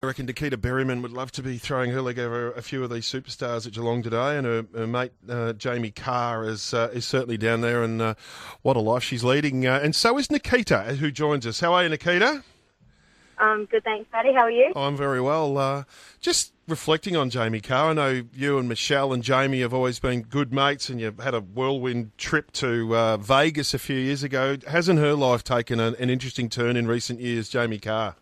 I reckon Nikita Beriman would love to be throwing her leg over a few of these superstars at Geelong today, and her, her mate uh, Jamie Kah is uh, is certainly down there, and uh, what a life she's leading. Uh, and so is Nikita, who joins us. How are you, Nikita? Um, good, thanks, Paddy. How are you? I'm very well. Uh, just reflecting on Jamie Kah, I know you and Michelle and Jamie have always been good mates, and you've had a whirlwind trip to uh, Vegas a few years ago. Hasn't her life taken an, an interesting turn in recent years, Jamie Kah?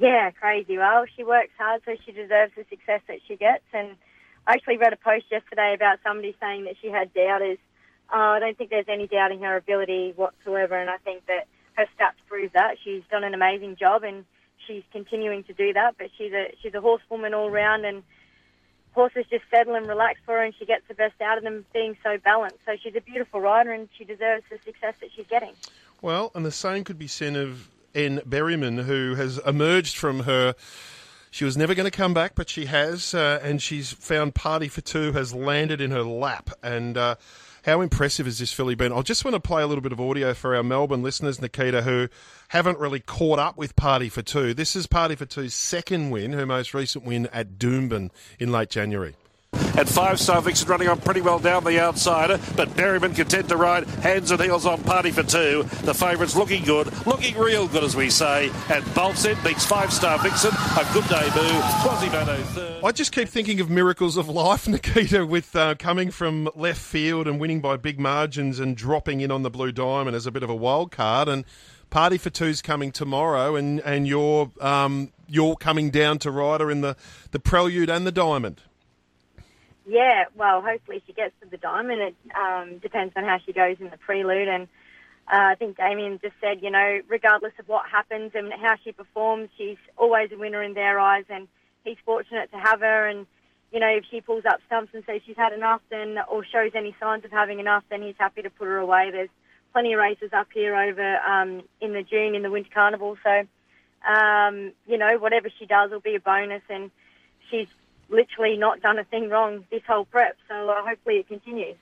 Yeah, crazy. Well, she works hard, so she deserves the success that she gets. And I actually read a post yesterday about somebody saying that she had doubters. Uh, I don't think there's any doubting her ability whatsoever, and I think that her stats prove that. She's done an amazing job, and she's continuing to do that. But she's a she's a horsewoman all round, and horses just settle and relax for her, and she gets the best out of them being so balanced. So she's a beautiful rider, and she deserves the success that she's getting. Well, and the same could be said of N. Beriman, who has emerged from her. She was never going to come back, but she has, uh, and she's found Party for Two has landed in her lap. And uh, how impressive has this filly been? I just want to play a little bit of audio for our Melbourne listeners, Nikita, who haven't really caught up with Party for Two. This is Party for Two's second win, her most recent win at Doomben in late January. And five star Vixen running on pretty well down the outsider, but Beriman content to ride hands and heels on party for two. The favourites looking good, looking real good as we say. And Boltset beats five star Vixen. A good debut. Quasimodo third. I just keep thinking of miracles of life, Nikita, with uh, coming from left field and winning by big margins and dropping in on the Blue Diamond as a bit of a wild card. And Party for Two's coming tomorrow, and and you're um, you're coming down to rider in the the Prelude and the Diamond. Yeah, well, hopefully she gets to the diamond. It um, depends on how she goes in the prelude. And uh, I think Damien just said, you know, regardless of what happens and how she performs, she's always a winner in their eyes. And he's fortunate to have her. And, you know, if she pulls up stumps and says she's had enough, then or shows any signs of having enough, then he's happy to put her away. There's plenty of races up here over um, in the June in the Winter Carnival. So, um, you know, whatever she does will be a bonus. And she's literally not done a thing wrong this whole prep. So uh, hopefully it continues.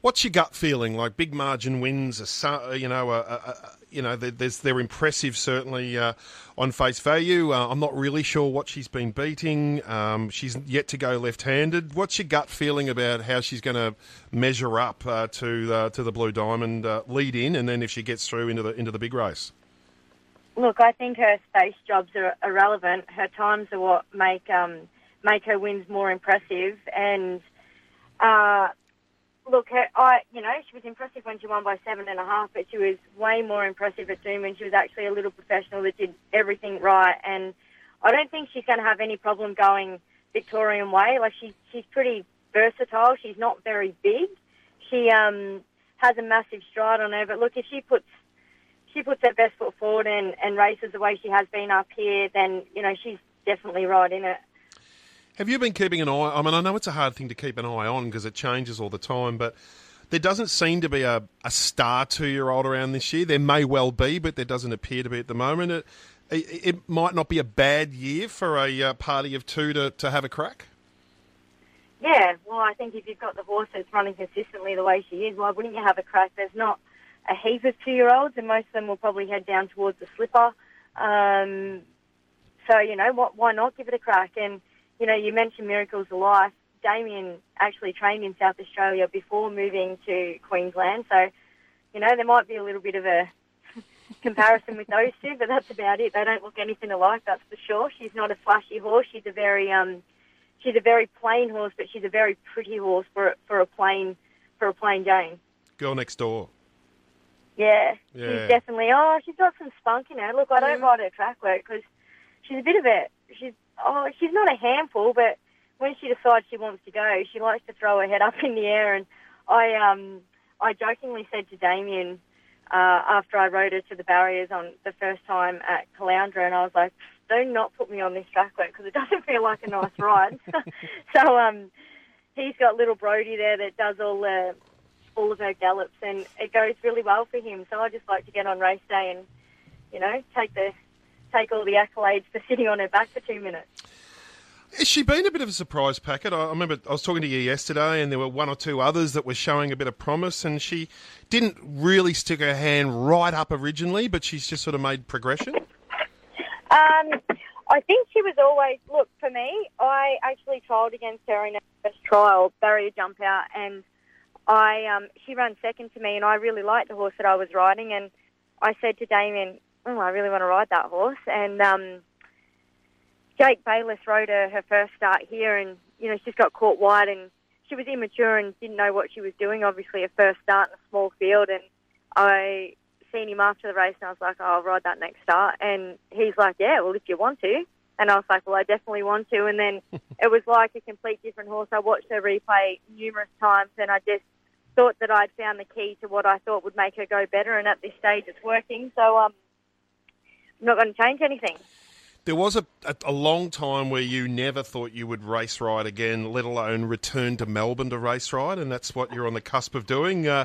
What's your gut feeling? Like big margin wins, a, you know, a, a, you know, there's they're impressive certainly uh, on face value. Uh, I'm not really sure what she's been beating. Um, she's yet to go left-handed. What's your gut feeling about how she's going to measure up uh, to uh, to the Blue Diamond uh, lead in, and then if she gets through into the into the big race? Look, I think her space jobs are irrelevant. Her times are what make. Um, make her wins more impressive. And uh, look, her, I you know she was impressive when she won by seven and a half, but she was way more impressive at Doom when she was actually a little professional that did everything right. And I don't think she's going to have any problem going Victorian way. Like she she's pretty versatile. She's not very big. She um, has a massive stride on her. But look, if she puts she puts her best foot forward and, and races the way she has been up here, then you know she's definitely right in it. Have you been keeping an eye? I mean, I know it's a hard thing to keep an eye on because it changes all the time, but there doesn't seem to be a, a star two year old around this year. There may well be, but there doesn't appear to be at the moment. It, it, it might not be a bad year for a uh, party of two to, to have a crack. Yeah, well, I think if you've got the horse that's running consistently the way she is, why wouldn't you have a crack? There's not a heap of two year olds, and most of them will probably head down towards the slipper. Um, so, you know, what, why not give it a crack? And you know, you mentioned Miracles of Life. Damien actually trained in South Australia before moving to Queensland, so you know there might be a little bit of a comparison with those two, but that's about it. They don't look anything alike, that's for sure. She's not a flashy horse. She's a very um, she's a very plain horse, but she's a very pretty horse for for a plain for a plain Jane. Girl next door. Yeah, yeah, she's definitely. Oh, she's got some spunk in her. Look, I don't yeah. ride her track work because she's a bit of a she's oh, she's not a handful, but when she decides she wants to go, she likes to throw her head up in the air. And I, um, I jokingly said to Damien uh, after I rode her to the barriers on the first time at Caloundra, and I was like, "Do not put me on this track work because it doesn't feel like a nice ride." so um, he's got little Brody there that does all the all of her gallops, and it goes really well for him. So I just like to get on race day and you know take the take all the accolades for sitting on her back for two minutes. Has she been a bit of a surprise packet? I remember I was talking to you yesterday, and there were one or two others that were showing a bit of promise, and she didn't really stick her hand right up originally, but she's just sort of made progression. Um, I think she was always look for me. I actually trialled against her in her first trial, barrier jump out, and I um, she ran second to me, and I really liked the horse that I was riding, and I said to Damien, "Oh, I really want to ride that horse," and um, Jake Bayliss rode her her first start here, and you know she's got caught wide, and she was immature and didn't know what she was doing. Obviously, a first start in a small field, and I seen him after the race, and I was like, oh, "I'll ride that next start," and he's like, "Yeah, well, if you want to." And I was like, well, I definitely want to. And then it was like a complete different horse. I watched her replay numerous times, and I just thought that I'd found the key to what I thought would make her go better. And at this stage, it's working. So um, not going to change anything. There was a, a, a, long time where you never thought you would race ride again, let alone return to Melbourne to race ride, and that's what you're on the cusp of doing. Uh,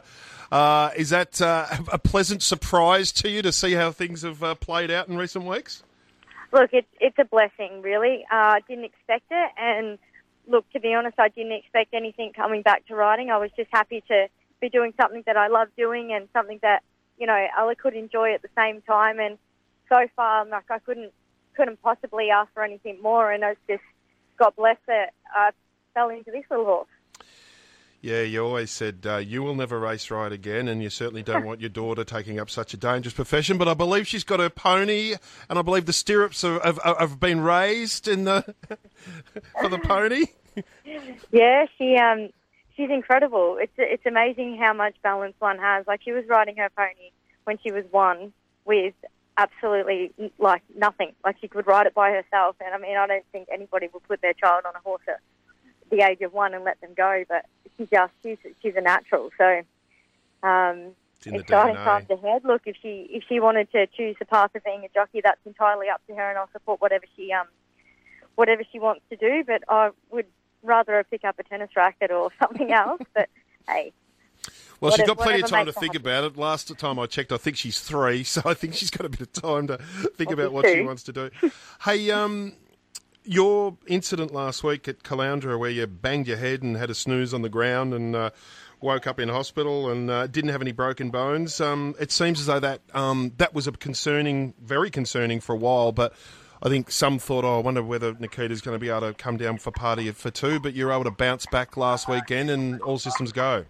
uh, is that uh, a pleasant surprise to you to see how things have uh, played out in recent weeks? Look, it's it's a blessing, really. Uh, I didn't expect it, and look, to be honest, I didn't expect anything coming back to riding. I was just happy to be doing something that I love doing and something that you know Ella could enjoy at the same time. And so far, like I couldn't couldn't possibly ask for anything more. And it's just God bless it. I fell into this little horse. Yeah, you always said uh, you will never race ride again, and you certainly don't want your daughter taking up such a dangerous profession. But I believe she's got her pony, and I believe the stirrups have, have, have been raised in the for the pony. Yeah, she um, she's incredible. It's it's amazing how much balance one has. Like she was riding her pony when she was one with absolutely like nothing. Like she could ride it by herself, and I mean, I don't think anybody would put their child on a horse at the age of one and let them go. But she just she's she's a natural. So um, exciting times ahead. Look, if she if she wanted to choose the path of being a jockey, that's entirely up to her, and I'll support whatever she um whatever she wants to do. But I would rather her pick up a tennis racket or something else. but hey, well, she's got plenty of time to think about it. Last time I checked, I think she's three, so I think she's got a bit of time to think about what she wants to do. hey, um, your incident last week at Caloundra, where you banged your head and had a snooze on the ground and uh, woke up in hospital and uh, didn't have any broken bones. Um, it seems as though that um, that was a concerning, very concerning for a while, but. I think some thought, oh, I wonder whether Nikita's going to be able to come down for party for two, but you were able to bounce back last weekend and all systems go.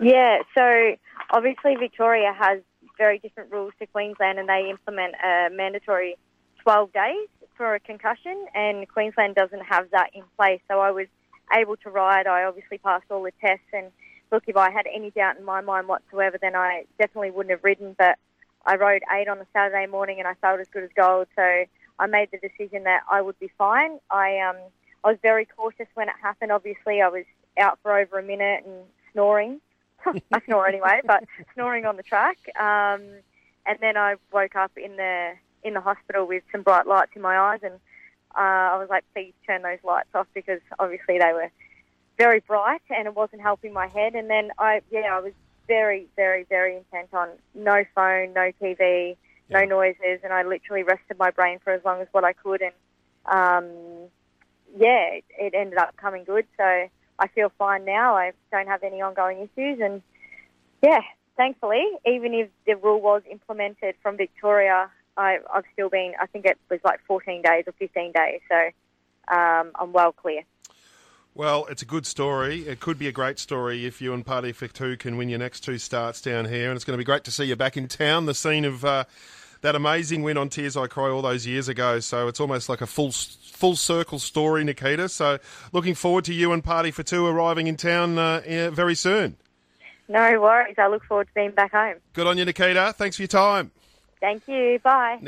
Yeah, so obviously Victoria has very different rules to Queensland and they implement a mandatory 12 days for a concussion and Queensland doesn't have that in place. So I was able to ride. I obviously passed all the tests and look, if I had any doubt in my mind whatsoever, then I definitely wouldn't have ridden. But I rode eight on a Saturday morning and I felt as good as gold. So I made the decision that I would be fine. I um I was very cautious when it happened. Obviously, I was out for over a minute and snoring. I snore anyway, but snoring on the track. Um, and then I woke up in the in the hospital with some bright lights in my eyes, and uh, I was like, "Please turn those lights off," because obviously they were very bright and it wasn't helping my head. And then I, yeah, I was very, very, very intent on no phone, no TV, no noises, and I literally rested my brain for as long as what I could. And um, yeah, it, it ended up coming good. So I feel fine now. I don't have any ongoing issues, and yeah, thankfully, even if the rule was implemented from Victoria, I, have still been. I think it was like 14 days or 15 days, so um, I'm well clear. Well, it's a good story. It could be a great story if you and Party Two can win your next two starts down here, and it's going to be great to see you back in town, the scene of. Uh, that amazing win on Tears I Cry all those years ago. So it's almost like a full full circle story, Nikita. So looking forward to you and Party for Two arriving in town uh, very soon. No worries. I look forward to being back home. Good on you, Nikita. Thanks for your time. Thank you. Bye.